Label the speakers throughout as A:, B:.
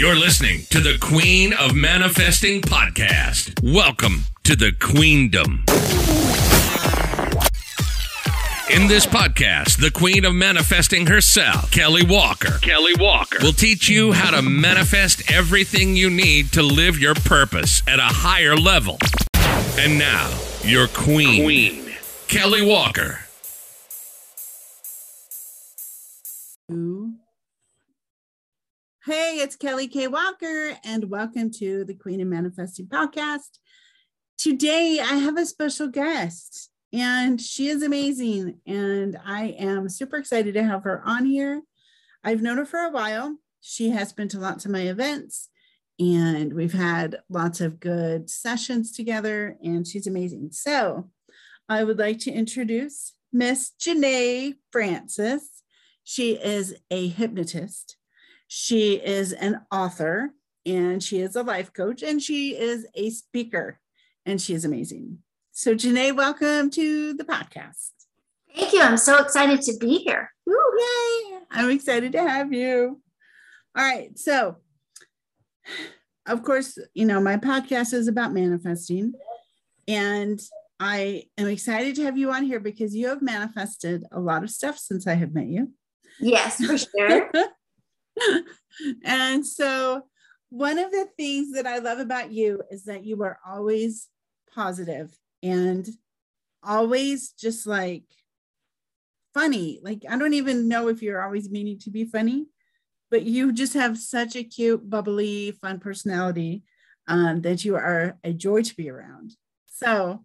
A: You're listening to the Queen of Manifesting podcast. Welcome to the Queendom. In this podcast, the Queen of Manifesting herself, Kelly Walker, Kelly Walker, will teach you how to manifest everything you need to live your purpose at a higher level. And now, your queen, queen. Kelly Walker.
B: Hey, it's Kelly K. Walker, and welcome to the Queen of Manifesting podcast. Today, I have a special guest, and she is amazing. And I am super excited to have her on here. I've known her for a while. She has been to lots of my events, and we've had lots of good sessions together, and she's amazing. So, I would like to introduce Miss Janae Francis. She is a hypnotist she is an author and she is a life coach and she is a speaker and she is amazing. So, Janae, welcome to the podcast.
C: Thank you. I'm so excited to be here.
B: Woo. Yay. I'm excited to have you. All right. So, of course, you know, my podcast is about manifesting. And I am excited to have you on here because you have manifested a lot of stuff since I have met you.
C: Yes, for sure.
B: and so one of the things that I love about you is that you are always positive and always just like funny. Like, I don't even know if you're always meaning to be funny, but you just have such a cute, bubbly, fun personality um, that you are a joy to be around. So,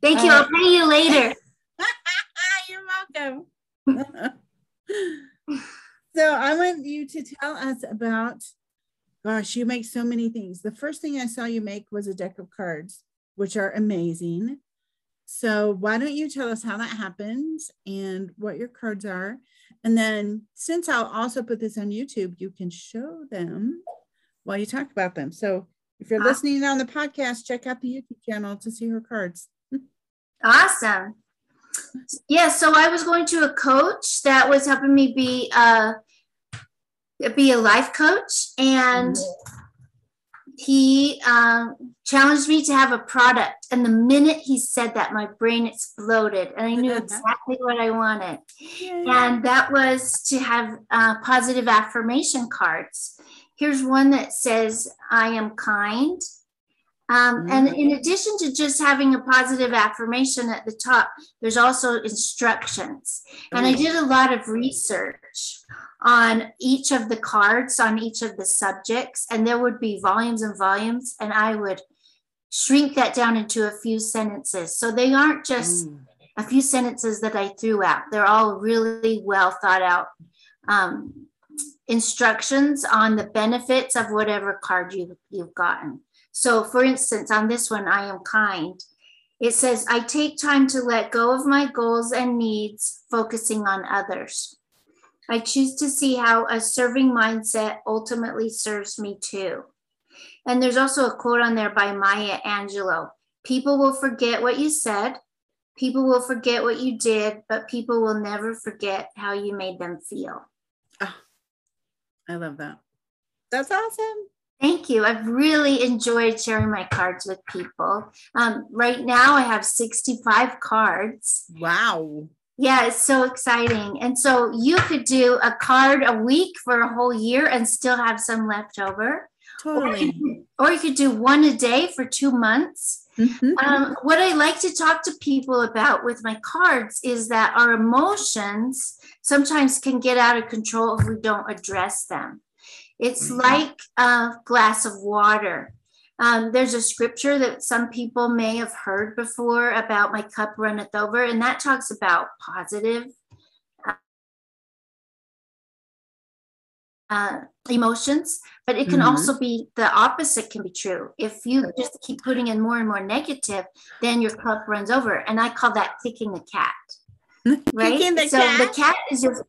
C: thank you. Uh, I'll pay you later.
B: you're welcome. So I want you to tell us about, gosh, you make so many things. The first thing I saw you make was a deck of cards, which are amazing. So why don't you tell us how that happens and what your cards are? And then since I'll also put this on YouTube, you can show them while you talk about them. So if you're listening on the podcast, check out the YouTube channel to see her cards.
C: Awesome yeah, so I was going to a coach that was helping me be a be a life coach, and he um, challenged me to have a product. And the minute he said that, my brain exploded, and I knew exactly what I wanted. And that was to have uh, positive affirmation cards. Here's one that says, "I am kind." Um, and in mm-hmm. addition to just having a positive affirmation at the top, there's also instructions. And I did a lot of research on each of the cards, on each of the subjects, and there would be volumes and volumes, and I would shrink that down into a few sentences. So they aren't just mm. a few sentences that I threw out, they're all really well thought out. Um, instructions on the benefits of whatever card you, you've gotten. So, for instance, on this one, I am kind. It says, I take time to let go of my goals and needs, focusing on others. I choose to see how a serving mindset ultimately serves me too. And there's also a quote on there by Maya Angelou People will forget what you said, people will forget what you did, but people will never forget how you made them feel. Oh,
B: I love that. That's awesome.
C: Thank you. I've really enjoyed sharing my cards with people. Um, right now, I have 65 cards.
B: Wow.
C: Yeah, it's so exciting. And so you could do a card a week for a whole year and still have some left over.
B: Totally. Or you
C: could, or you could do one a day for two months. Mm-hmm. Um, what I like to talk to people about with my cards is that our emotions sometimes can get out of control if we don't address them. It's mm-hmm. like a glass of water. Um, there's a scripture that some people may have heard before about my cup runneth over, and that talks about positive uh, emotions, but it can mm-hmm. also be the opposite can be true. If you just keep putting in more and more negative, then your cup runs over, and I call that kicking the cat. Right? The so cat? the cat is your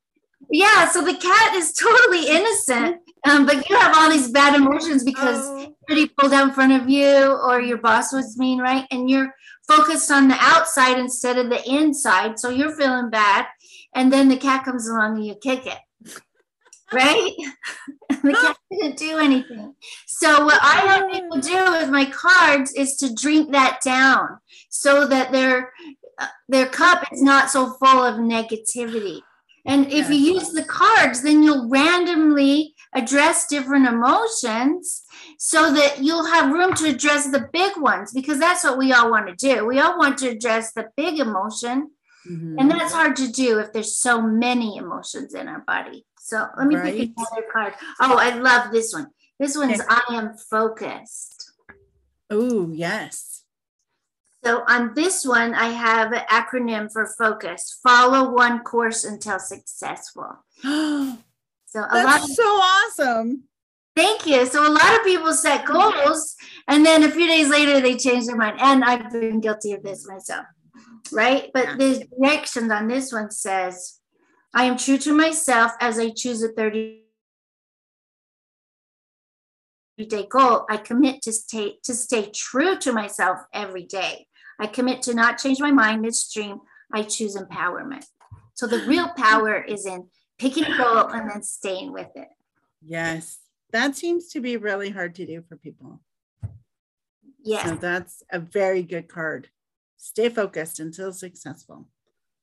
C: yeah, so the cat is totally innocent, um, but you have all these bad emotions because oh. somebody pulled out in front of you or your boss was mean, right? And you're focused on the outside instead of the inside. So you're feeling bad. And then the cat comes along and you kick it. right? the cat didn't do anything. So what I have people do with my cards is to drink that down so that their uh, their cup is not so full of negativity. And if you use the cards, then you'll randomly address different emotions so that you'll have room to address the big ones because that's what we all want to do. We all want to address the big emotion. Mm-hmm. And that's hard to do if there's so many emotions in our body. So let me right. pick another card. Oh, I love this one. This one's. I am focused.
B: Oh, yes.
C: So on this one, I have an acronym for focus. Follow one course until successful.
B: so a That's lot of, so awesome.
C: Thank you. So a lot of people set goals and then a few days later they change their mind. And I've been guilty of this myself. Right. But yeah. the directions on this one says I am true to myself as I choose a 30 day goal. I commit to stay to stay true to myself every day. I commit to not change my mind midstream. I choose empowerment. So the real power is in picking a goal and then staying with it.
B: Yes. That seems to be really hard to do for people.
C: Yes.
B: So that's a very good card. Stay focused until successful.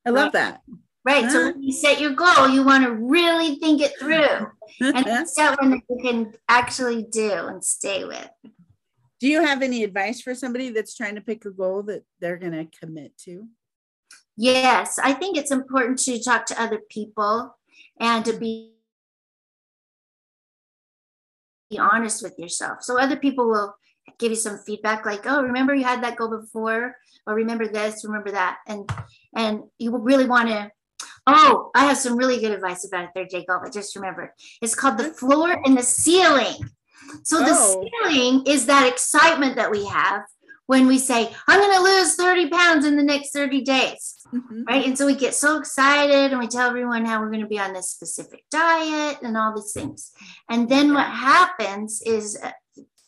B: I love right. that.
C: Right. So when you set your goal, you want to really think it through and set one that you can actually do and stay with.
B: Do you have any advice for somebody that's trying to pick a goal that they're going to commit to?
C: Yes, I think it's important to talk to other people and to be be honest with yourself. So other people will give you some feedback like, "Oh, remember you had that goal before?" or "Remember this, remember that." And and you will really want to Oh, I have some really good advice about a 30 day goal. I just remembered. It's called the floor and the ceiling. So the oh. ceiling is that excitement that we have when we say, I'm going to lose 30 pounds in the next 30 days. Mm-hmm. Right. And so we get so excited and we tell everyone how we're going to be on this specific diet and all these things. And then what happens is uh,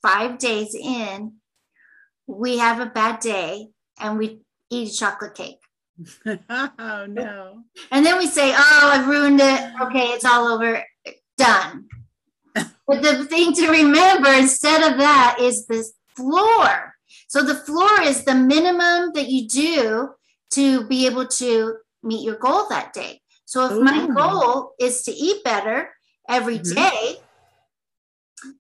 C: five days in, we have a bad day and we eat a chocolate cake.
B: oh no.
C: And then we say, oh, I've ruined it. Okay, it's all over. Done. But the thing to remember instead of that is the floor. So the floor is the minimum that you do to be able to meet your goal that day. So if Ooh. my goal is to eat better every mm-hmm. day,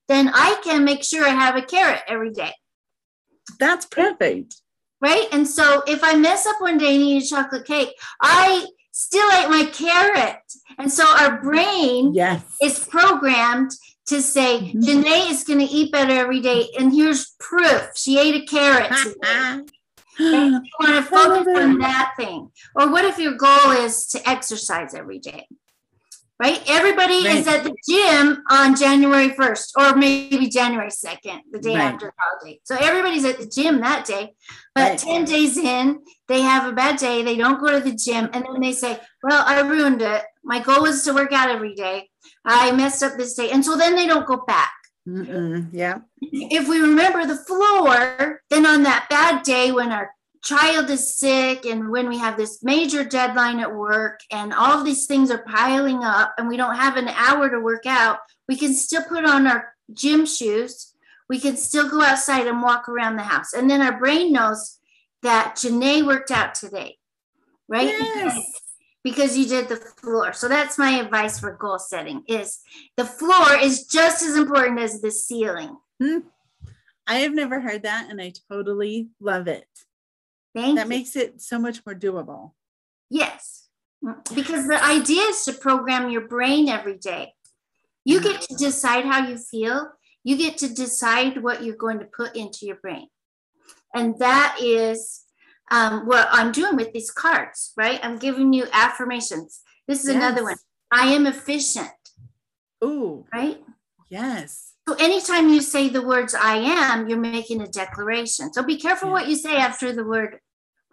C: then I can make sure I have a carrot every day.
B: That's perfect
C: right? And so if I mess up one day and eat a chocolate cake, I still ate my carrot. And so our brain
B: yes.
C: is programmed to say, mm-hmm. Janae is going to eat better every day. And here's proof she ate a carrot. you want to focus on that thing. Or what if your goal is to exercise every day? right? Everybody right. is at the gym on January 1st or maybe January 2nd, the day right. after holiday. So everybody's at the gym that day. But right. 10 days in, they have a bad day. They don't go to the gym. And then they say, Well, I ruined it. My goal was to work out every day. I messed up this day. And so then they don't go back.
B: Mm-mm. Yeah.
C: If we remember the floor, then on that bad day when our child is sick and when we have this major deadline at work and all of these things are piling up and we don't have an hour to work out, we can still put on our gym shoes. We can still go outside and walk around the house. And then our brain knows that Janae worked out today, right?
B: Yes.
C: Because you did the floor. So that's my advice for goal setting is the floor is just as important as the ceiling.
B: Hmm. I have never heard that and I totally love it.
C: Thank
B: that
C: you.
B: makes it so much more doable.
C: Yes, because the idea is to program your brain every day. You get to decide how you feel. You get to decide what you're going to put into your brain. And that is um, what I'm doing with these cards, right? I'm giving you affirmations. This is yes. another one. I am efficient.
B: Ooh.
C: Right?
B: Yes.
C: So anytime you say the words I am, you're making a declaration. So be careful what you say after the word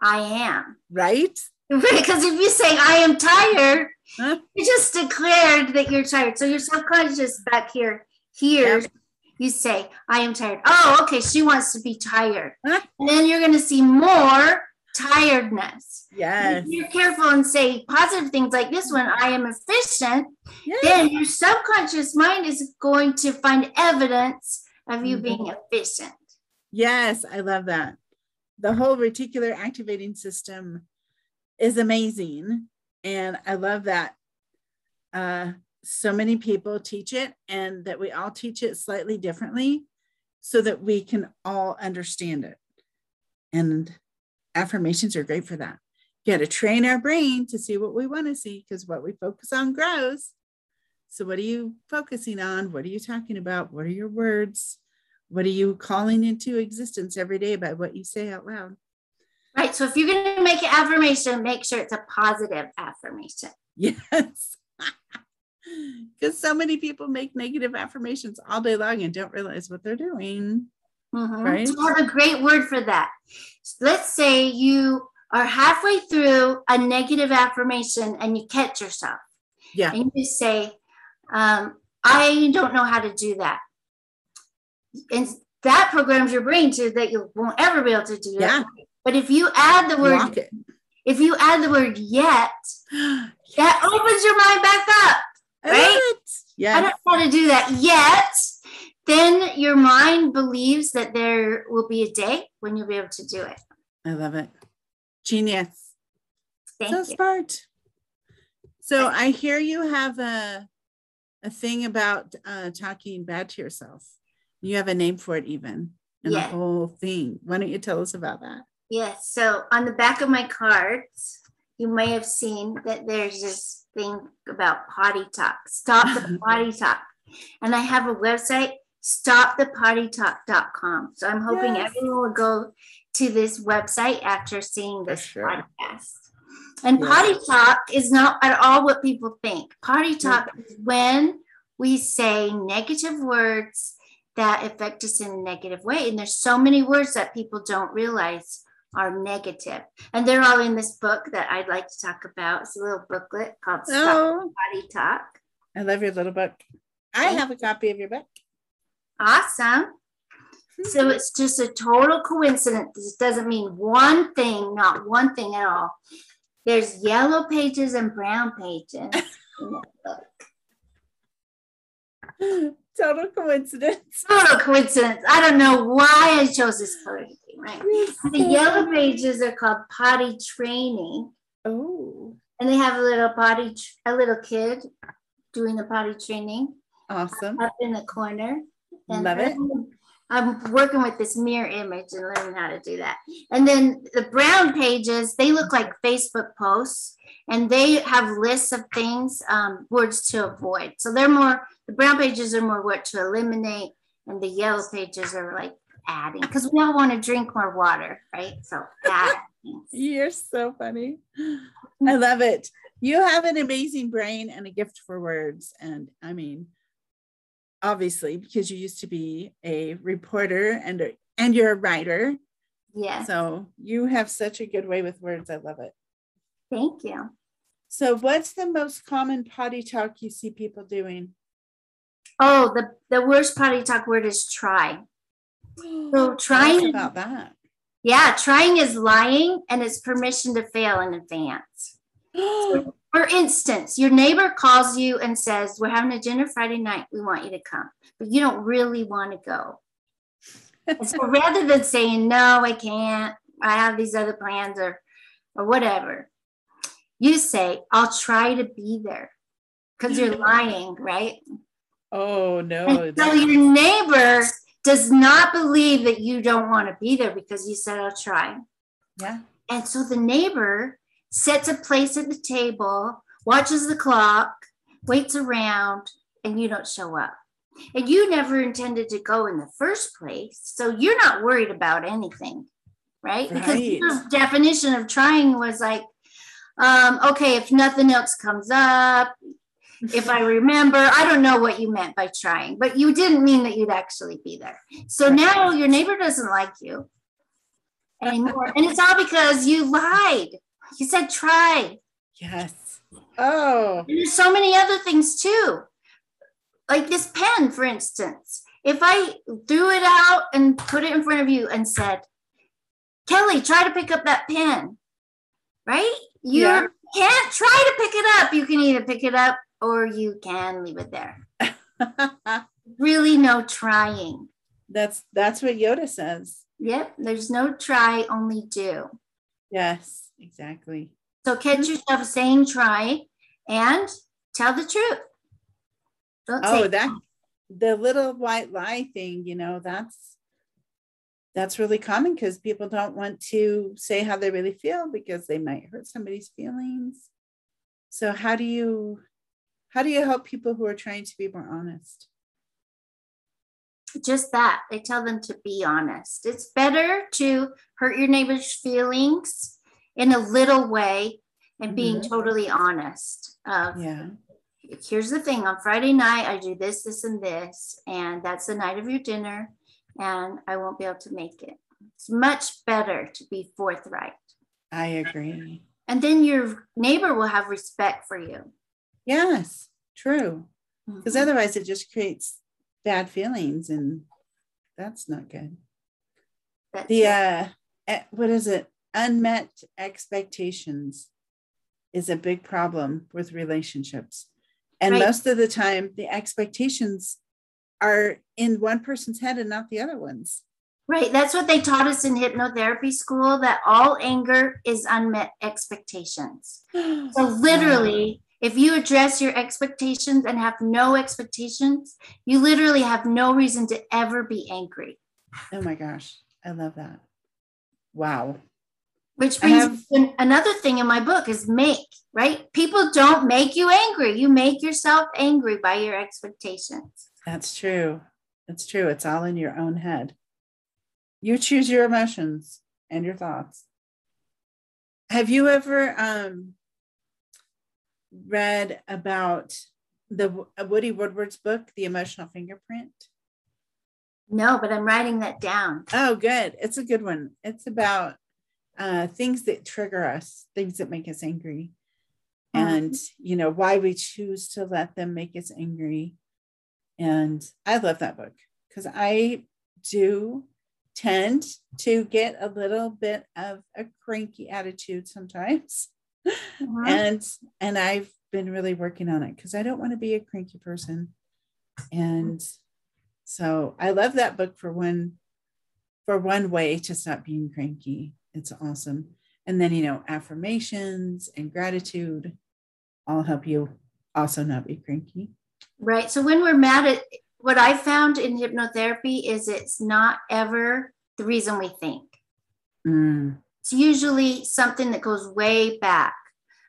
C: I am.
B: Right?
C: Because if you say I am tired, huh? you just declared that you're tired. So your subconscious back here hears yep. You say, I am tired. Oh, okay, she wants to be tired. Huh? And then you're going to see more tiredness.
B: Yes.
C: If you're careful and say positive things like this one, I am efficient,
B: yes.
C: then your subconscious mind is going to find evidence of you
B: Mhm.
C: being efficient.
B: Yes, I love that. The whole reticular activating system is amazing. And I love that uh, so many people teach it and that we all teach it slightly differently so that we can all understand it. And affirmations are great for that. You got to train our brain to see what we want to see because what we focus on grows. So, what are you focusing on? What are you talking about? What are your words? What are you calling into existence every day by what you say out loud?
C: Right. So if you're going to make an affirmation, make sure it's a positive affirmation.
B: Yes. Because so many people make negative affirmations all day long and don't realize what they're doing.
C: Mhm.
B: Right.
C: So I have a great word for that. Let's say you are halfway through a negative affirmation and you catch yourself
B: Yeah.
C: and you say, um, I don't know how to do that. And that programs your brain to that you won't ever be able to do
B: Yeah.
C: But if you add the word, if you add the word yet, that opens your mind back up. Right?
B: it.
C: I don't know how to do that yet. Then your mind believes that there will be a day when you'll be able to do it.
B: I love it. Genius.
C: Thank
B: so
C: you.
B: smart. So I hear you have a a thing about uh, talking bad to yourself. You have a name for it, even, and
C: Yeah.
B: the whole thing. Why don't you tell us about that?
C: Yes. So on the back of my cards, you may have seen that there's this thing about potty talk. Stop the potty talk. And I have a website, stopthepottytalk.com. So I'm hoping
B: Yes.
C: everyone will go to this website after seeing this
B: sure.
C: podcast. And
B: Yes.
C: potty talk is not at all what people think. Potty talk is when we say negative words that affect us in a negative way. And there's so many words that people don't realize are negative. And they're all in this book that I'd like to talk about. It's a little booklet called Stop
B: Oh,
C: Potty Talk.
B: I love your little book. I have a copy of your book.
C: Awesome. So hmm. it's just a total coincidence. This doesn't mean one thing, not one thing at all. There's yellow pages and brown pages. in the book.
B: Total coincidence.
C: Total coincidence. I don't know why I chose this color right? The yellow pages are called potty training,
B: Oh,
C: and they have a little potty, a little kid doing the potty training
B: awesome.
C: up in the corner. And
B: Love it.
C: I'm working with this mirror image and learning how to do that. And then the brown pages, they look like Facebook posts and they have lists of things, um, words to avoid. So they're more, the brown pages are more what to eliminate, and the yellow pages are like adding because we all want to drink more water, right? So add.
B: You're so funny. I love it. You have an amazing brain and a gift for words. And I mean, obviously, because you used to be a reporter and a, and you're a writer.
C: yeah
B: So you have such a good way with words. I love it.
C: Thank you.
B: So, what's the most common potty talk you see people doing?
C: Oh, the, the worst potty talk word is try. So trying
B: about that.
C: Yeah, trying is lying and it's permission to fail in advance. For instance, your neighbor calls you and says, We're having a dinner Friday night. We want you to come, but you don't really want to go. And so rather than saying, No, I can't, I have these other plans or, or whatever, you say, I'll try to be there because you're lying, right?
B: oh no.
C: And so your neighbor does not believe that you don't want to be there because you said, I'll try.
B: yeah.
C: And so the neighbor sets a place at the table, watches the clock, waits around, and you don't show up. And you never intended to go in the first place. So you're not worried about anything, right? Because
B: Right.
C: your definition of trying was like, um, okay, if nothing else comes up, if I remember, I don't know what you meant by trying, but you didn't mean that you'd actually be there. So
B: Right.
C: now your neighbor doesn't like you anymore. and it's all because you lied. You said try.
B: Yes. Oh,
C: And there's so many other things too. Like this pen, for instance. If I threw it out and put it in front of you and said, Kelly, try to pick up that pen. Right? You
B: Yeah.
C: can't try to pick it up. You can either pick it up or you can leave it there. Really, no trying.
B: that's that's what Yoda says.
C: Yep, there's no try, only do.
B: Yes, exactly.
C: So catch hmm. yourself saying try and tell the truth. Don't
B: Oh, that the little white lie thing, you know, that's that's really common because people don't want to say how they really feel because they might hurt somebody's feelings. So how do you how do you help people who are trying to be more honest?
C: just that. They tell them to be honest. It's better to hurt your neighbor's feelings in a little way and being
B: Mhm.
C: totally honest. Of,
B: Yeah.
C: Here's the thing on Friday night, I do this, this, and this, and that's the night of your dinner, and I won't be able to make it. It's much better to be forthright.
B: I agree.
C: And then your neighbor will have respect for you.
B: Yes, true. Because
C: Mhm.
B: otherwise it just creates bad feelings and that's not good.
C: That's
B: the
C: it.
B: uh eh, what is it unmet expectations is a big problem with relationships and
C: Right.
B: most of the time the expectations are in one person's head and not the other one's
C: Right. That's what they taught us in hypnotherapy school that all anger is unmet expectations. So, literally, if you address your expectations and have no expectations, you literally have no reason to ever be angry.
B: oh my gosh i love that wow
C: Which brings
B: have-
C: another thing in my book is make, right? People don't make you angry. You make yourself angry by your expectations.
B: that's true that's true it's all in your own head you choose your emotions and your thoughts have you ever um read about the uh, Woody Woodward's book, The Emotional Fingerprint?
C: No, but I'm writing that down.
B: Oh, good. It's a good one. It's about uh, things that trigger us, things that make us angry,
C: Mhm.
B: and you know why we choose to let them make us angry. And I love that book because I do tend to get a little bit of a cranky attitude sometimes
C: Mhm.
B: and and i've been really working on it because i don't want to be a cranky person and so i love that book for one for one way to stop being cranky it's awesome and then you know affirmations and gratitude all help you also not be cranky
C: Right. So when we're mad at what I found in hypnotherapy is it's not ever the reason we think.
B: Mm,
C: It's usually something that goes way back.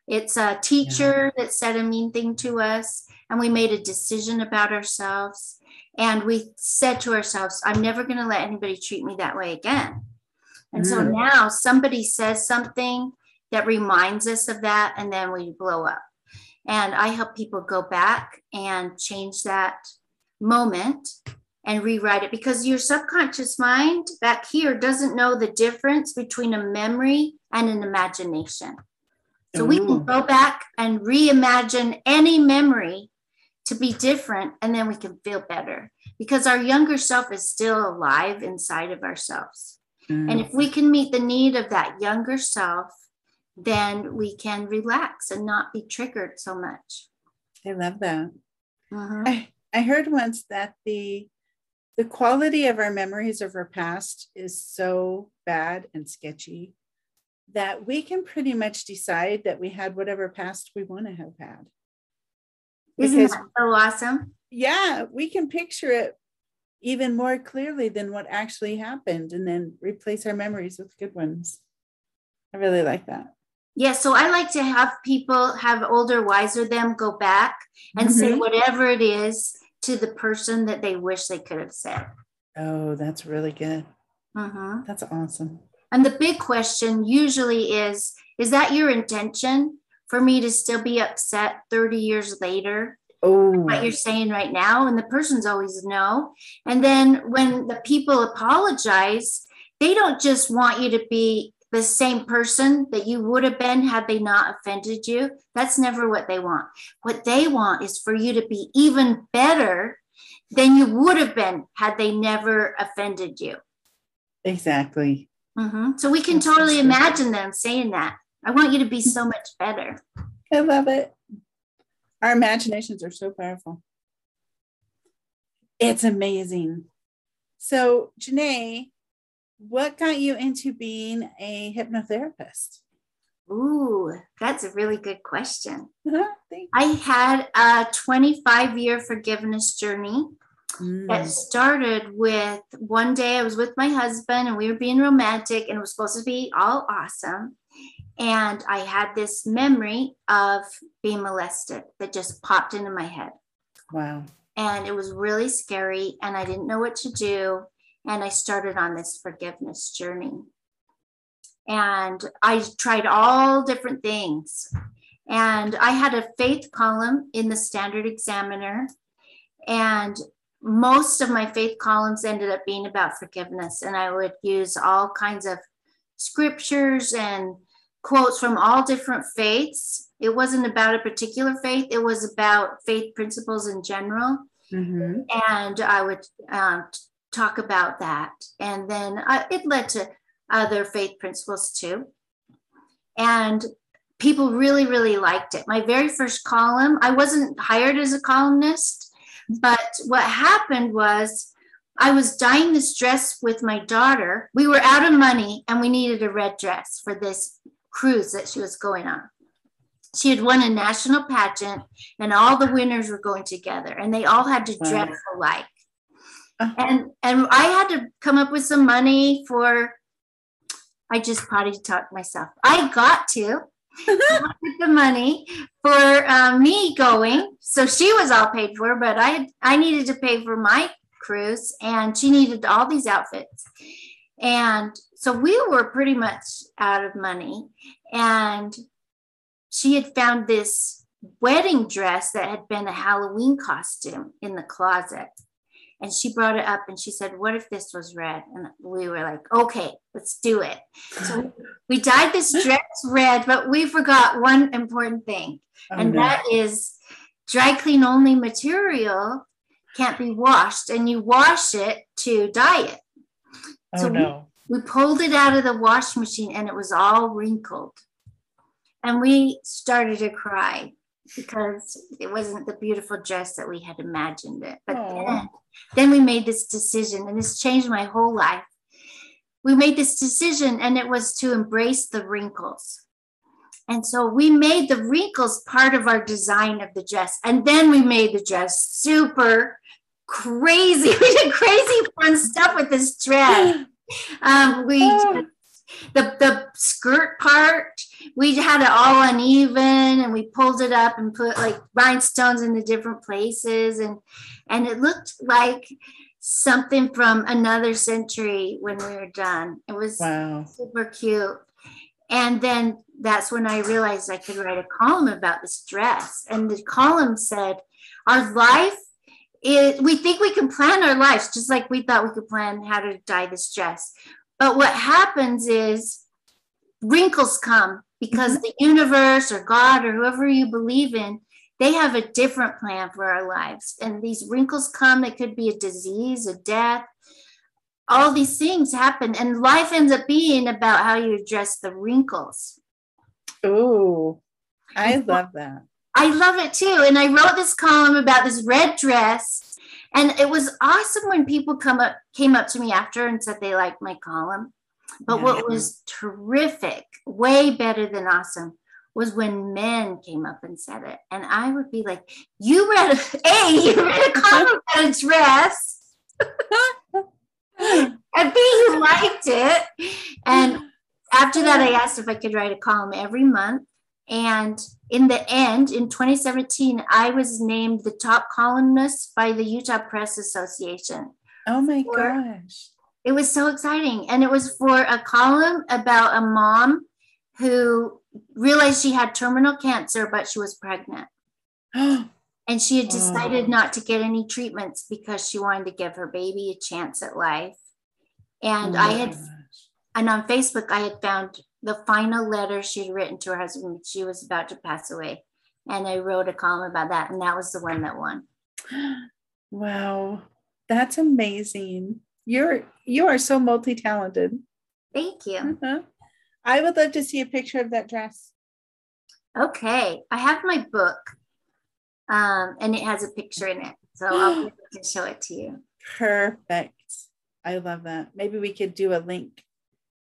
C: It's a teacher that said a mean thing to us, and we made a decision about ourselves. And we said to ourselves, I'm never going to let anybody treat me that way again. And so
B: Mm.
C: now somebody says something that reminds us of that, and then we blow up. And I help people go back and change that moment and rewrite it because your subconscious mind back here doesn't know the difference between a memory and an imagination. So we can go back and reimagine any memory to be different and then we can feel better because our younger self is still alive inside of ourselves.
B: Mm.
C: And if we can meet the need of that younger self, then we can relax and not be triggered so much.
B: i love that
C: Mhm.
B: I, I heard once that the the quality of our memories of our past is so bad and sketchy that we can pretty much decide that we had whatever past we want to have had.
C: Isn't
B: Because
C: that so awesome?
B: yeah, we can picture it even more clearly than what actually happened and then replace our memories with good ones. I really like that.
C: Yeah, so I like to have people have older, wiser them go back and say
B: Mhm.
C: whatever it is to the person that they wish they could have said.
B: Oh, that's really good.
C: Mhm.
B: That's awesome.
C: And the big question usually is Is that your intention for me to still be upset 30 years later?
B: Oh,
C: What you're saying right now? And the person's always no. And then when the people apologize, they don't just want you to be the same person that you would have been had they not offended you. That's never what they want. What they want is for you to be even better than you would have been had they never offended you.
B: exactly.
C: Mm-hmm. So we can
B: That's
C: totally
B: sweet.
C: imagine them saying that. I want you to be so much better.
B: I love it. Our imaginations are so powerful. It's amazing. So, Janae, what got you into being a hypnotherapist?
C: Ooh, that's a really good question.
B: Uh-huh,
C: I had a 25 year forgiveness journey that
B: Mm.
C: started with one day I was with my husband and we were being romantic and it was supposed to be all awesome. And I had this memory of being molested that just popped into my head.
B: Wow.
C: And it was really scary and I didn't know what to do. And I started on this forgiveness journey. And I tried all different things. And I had a faith column in the Standard Examiner. And most of my faith columns ended up being about forgiveness. And I would use all kinds of scriptures and quotes from all different faiths. It wasn't about a particular faith, it was about faith principles in general
B: Mhm.
C: and I would um, talk about that. And then I, it led to other faith principles too. And people really, really liked it. My very first column, I wasn't hired as a columnist, but what happened was I was dyeing this dress with my daughter. We were out of money and we needed a red dress for this cruise that she was going on. She had won a national pageant and all the winners were going together and they all had to
B: Wow.
C: dress alike
B: Uh,
C: and and I had to come up with some money for. I just potty talked myself. I got to the money for uh, me going, so she was all paid for, but I I needed to pay for my cruise, and she needed all these outfits, and so we were pretty much out of money, and she had found this wedding dress that had been a Halloween costume in the closet and she brought it up and she said, What if this was red? And we were like, Okay, let's do it. So we dyed this dress red, but we forgot one important thing,
B: Oh,
C: and
B: no.
C: that is dry clean only material can't be washed, and you wash it to dye it.
B: Oh
C: so we-
B: no.
C: We pulled it out of the wash machine and it was all wrinkled. And we started to cry because it wasn't the beautiful dress that we had imagined it. But then, then we made this decision, and this changed my whole life. We made this decision, and it was to embrace the wrinkles. And so we made the wrinkles part of our design of the dress. And then we made the dress super crazy. We did crazy fun stuff with this dress. Um, we
B: Oh.
C: the the skirt part we had it all uneven and we pulled it up and put like rhinestones in the different places and and it looked like something from another century when we were done it was
B: Wow.
C: super cute and then that's when i realized i could write a column about this dress and the column said our life is we think we can plan our lives just like we thought we could plan how to dye this dress but what happens is wrinkles come because mm-hmm. the universe or God or whoever you believe in, they have a different plan for our lives. And these wrinkles come, it could be a disease, a death. All these things happen, and life ends up being about how you address the wrinkles.
B: Ooh, I love that.
C: I love it too. And I wrote this column about this red dress. And it was awesome when people come up came up to me after and said they liked my column. But
B: Yeah.
C: what was terrific, way better than awesome, was when men came up and said it. And I would be like, You read a A, you read a column about a dress. and B, you liked it. And after that, I asked if I could write a column every month. And in the end, in 2017, I was named the top columnist by the Utah Press Association.
B: Oh my
C: Or-
B: gosh.
C: It was so exciting. And it was for a column about a mom who realized she had terminal cancer, but she was pregnant. And she had decided
B: Oh.
C: not to get any treatments because she wanted to give her baby a chance at life. And
B: Oh
C: I had oh
B: gosh.
C: and on Facebook, I had found the final letter she'd written to her husband. when She was about to pass away. And I wrote a column about that. And that was the one that won.
B: Wow. That's amazing. You're you are so multi-talented.
C: Thank you.
B: Uh-huh. I would love to see a picture of that dress.
C: Okay. I have my book um, and it has a picture in it. So I'll show it to you.
B: Perfect. I love that. Maybe we could do a link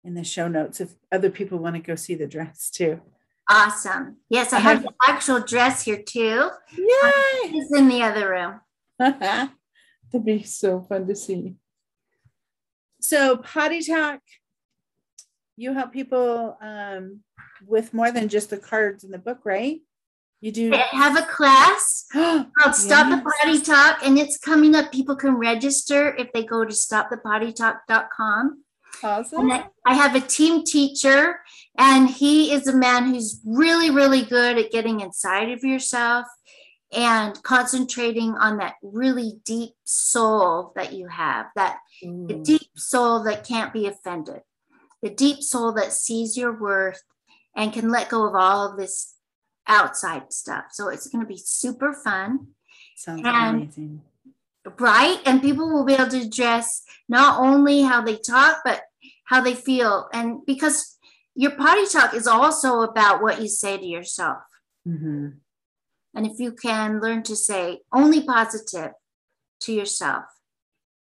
B: in the show notes if other people want to go see the dress too.
C: Awesome. Yes, I have the actual dress here too.
B: Yay!
C: It's in the other room.
B: That'd be so fun to see. So, Potty Talk, you help people um, with more than just the cards in the book, right? You do
C: I have a class called Stop the Potty Talk, and it's coming up. People can register if they go to stopthepottytalk.com.
B: Awesome.
C: I, I have a team teacher, and he is a man who's really, really good at getting inside of yourself and concentrating on that really deep soul that you have, that the mm. deep soul that can't be offended, the deep soul that sees your worth and can let go of all of this outside stuff. So it's going to be super fun.
B: Sounds
C: And-
B: amazing.
C: right? And people will be able to address not only how they talk, but how they feel. And because your potty talk is also about what you say to yourself.
B: Mhm.
C: And if you can learn to say only positive to yourself,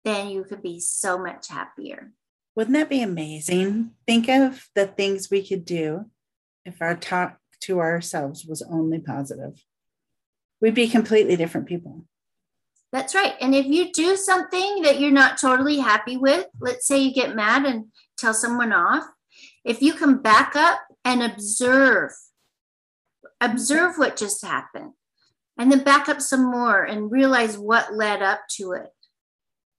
C: then you could be so much happier.
B: Wouldn't that be amazing? Think of the things we could do if our talk to ourselves was only positive. We'd be completely different people.
C: That's right. And if you do something that you're not totally happy with, let's say you get mad and tell someone off, if you can back up and observe, observe what just happened, and then back up some more and realize what led up to it.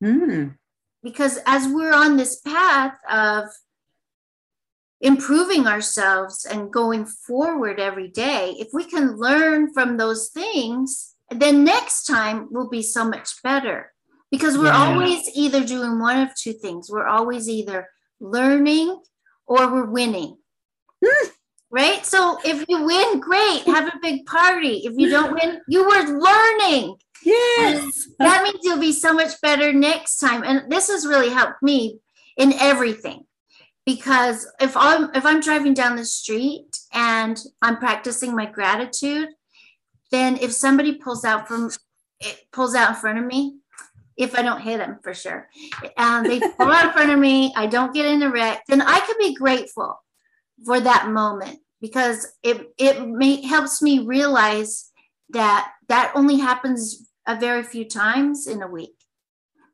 B: Mm.
C: Because as we're on this path of improving ourselves and going forward every day, if we can learn from those things, then next time will be so much better. Because we're
B: Yeah.
C: always either doing one of two things. We're always either learning or we're winning. Hmm. right? So if you win, great, have a big party. If you don't win, you were learning
B: Yes.
C: that means you'll be so much better next time and this has really helped me in everything because if i'm if i'm driving down the street and i'm practicing my gratitude then if somebody pulls out from it pulls out in front of me if i don't hit them for sure and they pull out in front of me i don't get in a wreck then i can be grateful for that moment because it it may, helps me realize that that only happens a very few times in a week.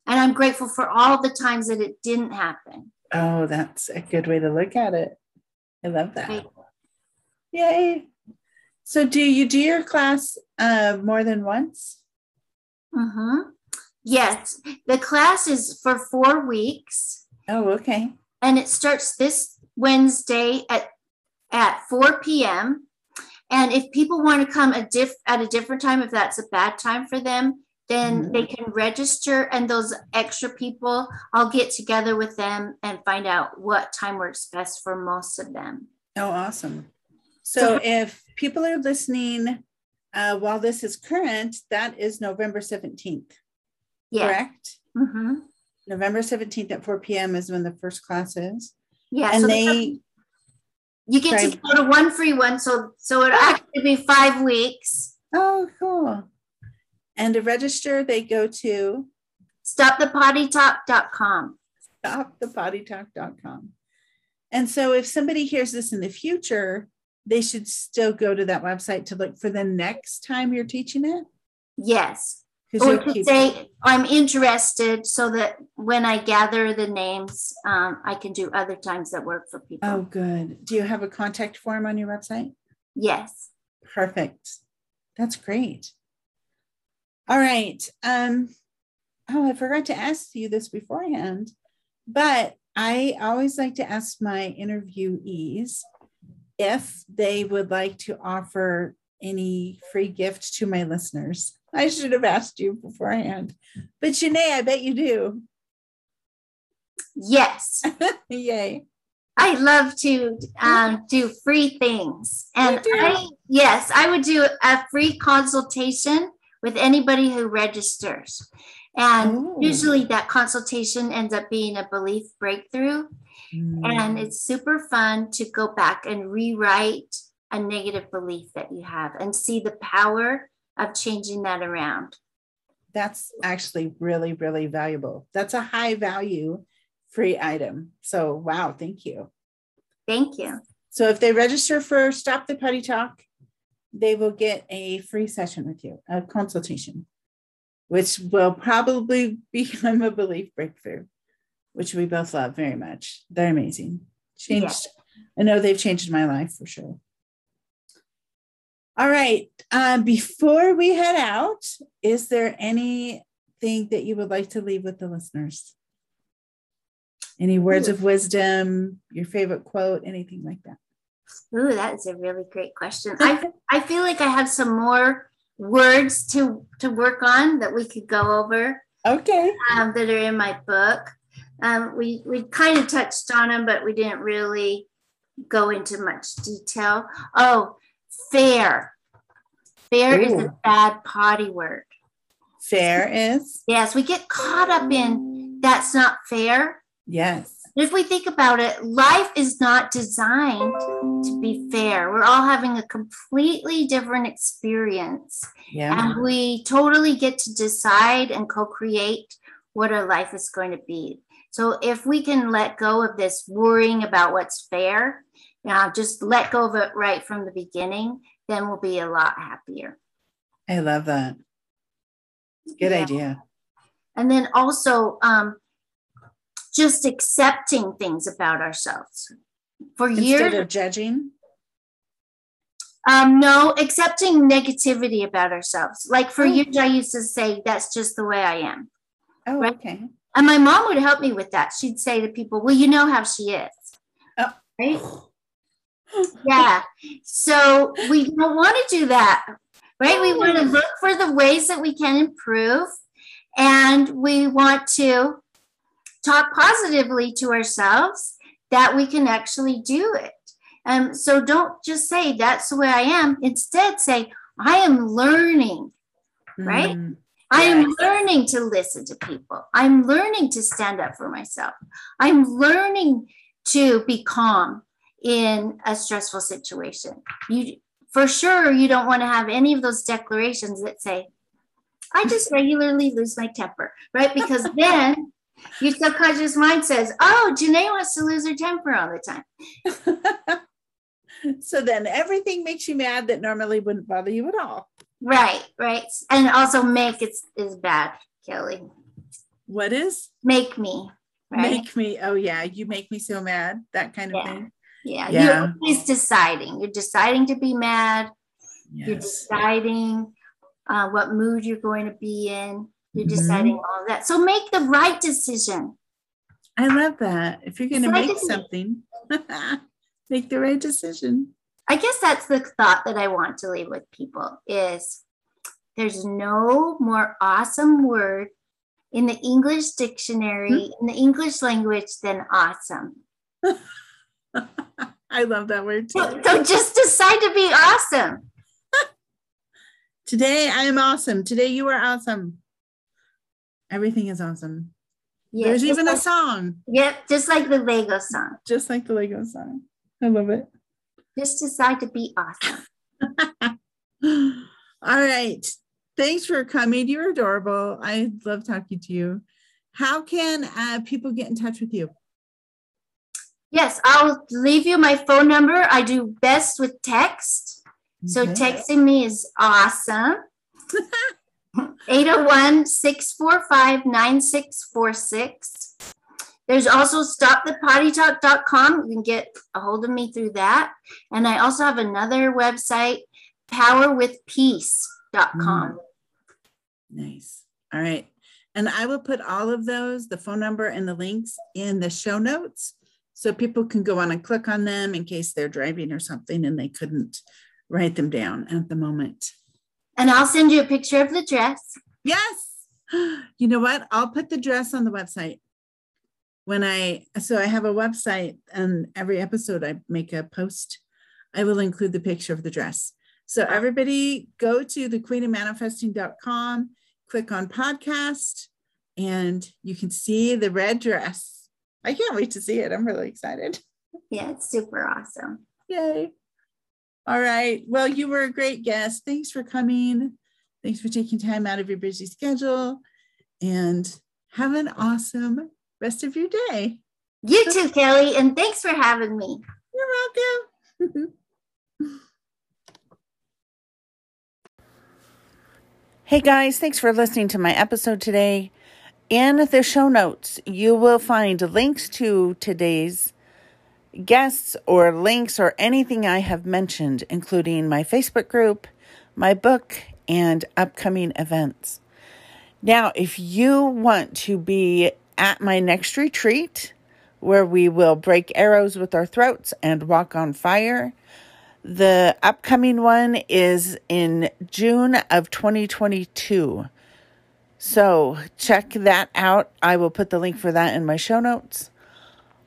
C: And I'm grateful for all the times that it didn't happen.
B: Oh, that's a good way to look at it. I love that.
C: Right.
B: Yay. So, do you do your class uh, more than once?
C: hmm Yes, the class is for four weeks
B: Oh, okay.
C: and it starts this Wednesday at, at 4 p.m. And if people want to come a diff, at a different time, if that's a bad time for them, then
B: Mhm.
C: they can register and those extra people, I'll get together with them and find out what time works best for most of them.
B: Oh, awesome. So, if people are listening uh, while this is current, that is November 17th,
C: Yeah.
B: correct?
C: hmm
B: November 17th at 4 p.m. is when the first class is.
C: Yeah.
B: and
C: so
B: they,
C: you get
B: Sorry.
C: to go to one free one. So so it'll actually be five weeks.
B: oh, cool. And to register, they go to
C: Stopthepottytalk.com.
B: stopthepottytalk.com. And so if somebody hears this in the future, they should still go to that website to look for the next time you're teaching it.
C: Yes. Or to
B: keep
C: say I'm interested so that when I gather the names, um, I can do other times that work for people.
B: Oh, good. Do you have a contact form on your website?
C: Yes.
B: Perfect. That's great. All right. Um, oh, I forgot to ask you this beforehand, but I always like to ask my interviewees if they would like to offer any free gift to my listeners. I should have asked you beforehand, but Janae, I bet you do.
C: Yes.
B: Yay.
C: I love to um, do free things. And I, yes, I would do a free consultation with anybody who registers. And
B: Oh.
C: usually that consultation ends up being a belief breakthrough. Mm. And it's super fun to go back and rewrite a negative belief that you have and see the power of changing that around.
B: That's actually really, really valuable. That's a high value free item. So, wow, thank you.
C: Thank you.
B: So, if they register for Stop the Potty Talk, they will get a free session with you, a consultation, which will probably become a belief breakthrough, which we both love very much. They're amazing. Changed. Yeah. I know they've changed my life for sure. All right. Um, before we head out, is there anything that you would like to leave with the listeners? Any words Ooh. of wisdom, your favorite quote, anything like that?
C: Ooh, that is a really great question. I I feel like I have some more words to to work on that we could go over.
B: Okay.
C: Um, that are in my book. Um, we we kind of touched on them, but we didn't really go into much detail. Oh, fair. Fair Ooh. is a bad potty word.
B: Fair is?
C: Yes, we get caught up in that's not fair.
B: Yes.
C: If we think about it, life is not designed to be fair. We're all having a completely different experience. Yeah. And we totally get to decide and co create what our life is going to be. So if we can let go of this worrying about what's fair, now just let go of it right from the beginning, then we'll be a lot happier.
B: I love that. Good yeah. idea.
C: And then also, um, just accepting things about ourselves. For Instead years,
B: of judging.
C: Um, no, accepting negativity about ourselves. Like for oh. years, I used to say, "That's just the way I am."
B: Oh, right? okay.
C: And my mom would help me with that. She'd say to people, "Well, you know how she is." Oh. Right. yeah. So we don't want to do that, right? We want to oh. look for the ways that we can improve, and we want to talk positively to ourselves that we can actually do it. Um, so don't just say that's the way I am. Instead, say I am learning, right? Mm, I am learning to listen to people. I'm learning to stand up for myself. I'm learning to be calm in a stressful situation. You for sure you don't want to have any of those declarations that say, I just regularly lose my temper, right? Because then your subconscious mind says, oh, JaNae wants to lose her temper all the
B: time. so then everything makes you mad that normally wouldn't bother you at all.
C: Right, right. And also make is, is bad, Kelly.
B: What is?
C: Make me.
B: Right? Make me. Oh yeah, you make me so mad. That kind of
C: yeah.
B: thing.
C: Yeah. yeah. You're always deciding. You're deciding to be mad. Yes. You're deciding uh, what mood you're going to be in. You're mm-hmm. deciding all of that. So make the right decision.
B: I love that. If you're going to make something, make the right decision.
C: I guess that's the thought that I want to leave with people is there's no more awesome word in the English dictionary, mm-hmm. in the English language than awesome.
B: I love that word too.
C: So, so just decide to be awesome.
B: Today I am awesome. Today you are awesome. Everything is awesome. Yeah, There's even like, a song.
C: Yep, just like the Lego song.
B: Just like the Lego song. I love it.
C: Just decide to be awesome.
B: All right. Thanks for coming. You're adorable. I love talking to you. How can uh, people get in touch with you?
C: Yes, I'll leave you my phone number. I do best with text. Okay. So texting me is awesome. 801 645 9646. There's also stopthepottytalk.com. You can get a hold of me through that. And I also have another website, powerwithpeace.com.
B: Mm. Nice. All right. And I will put all of those, the phone number and the links in the show notes so people can go on and click on them in case they're driving or something and they couldn't write them down at the moment.
C: And I'll send you a picture of the dress.
B: Yes. You know what? I'll put the dress on the website. When I, so I have a website and every episode I make a post, I will include the picture of the dress. So everybody go to thequeenofmanifesting.com, click on podcast, and you can see the red dress. I can't wait to see it. I'm really excited.
C: Yeah, it's super awesome.
B: Yay. All right. Well, you were a great guest. Thanks for coming. Thanks for taking time out of your busy schedule and have an awesome rest of your day.
C: You too, Kelly, and thanks for having me.
B: You're welcome. hey guys, thanks for listening to my episode today. In the show notes, you will find links to today's guests or links or anything I have mentioned, including my Facebook group, my book, and upcoming events. Now, if you want to be at my next retreat, where we will break arrows with our throats and walk on fire, the upcoming one is in June of 2022. So check that out. I will put the link for that in my show notes.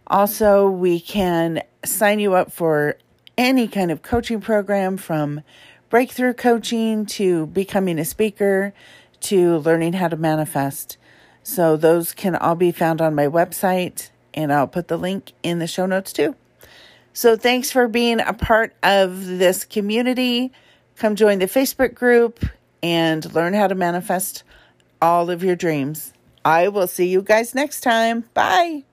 B: Also, we can sign you up for any kind of coaching program from breakthrough coaching to becoming a speaker to learning how to manifest. So, those can all be found on my website, and I'll put the link in the show notes too. So, thanks for being a part of this community. Come join the Facebook group and learn how to manifest all of your dreams. I will see you guys next time. Bye.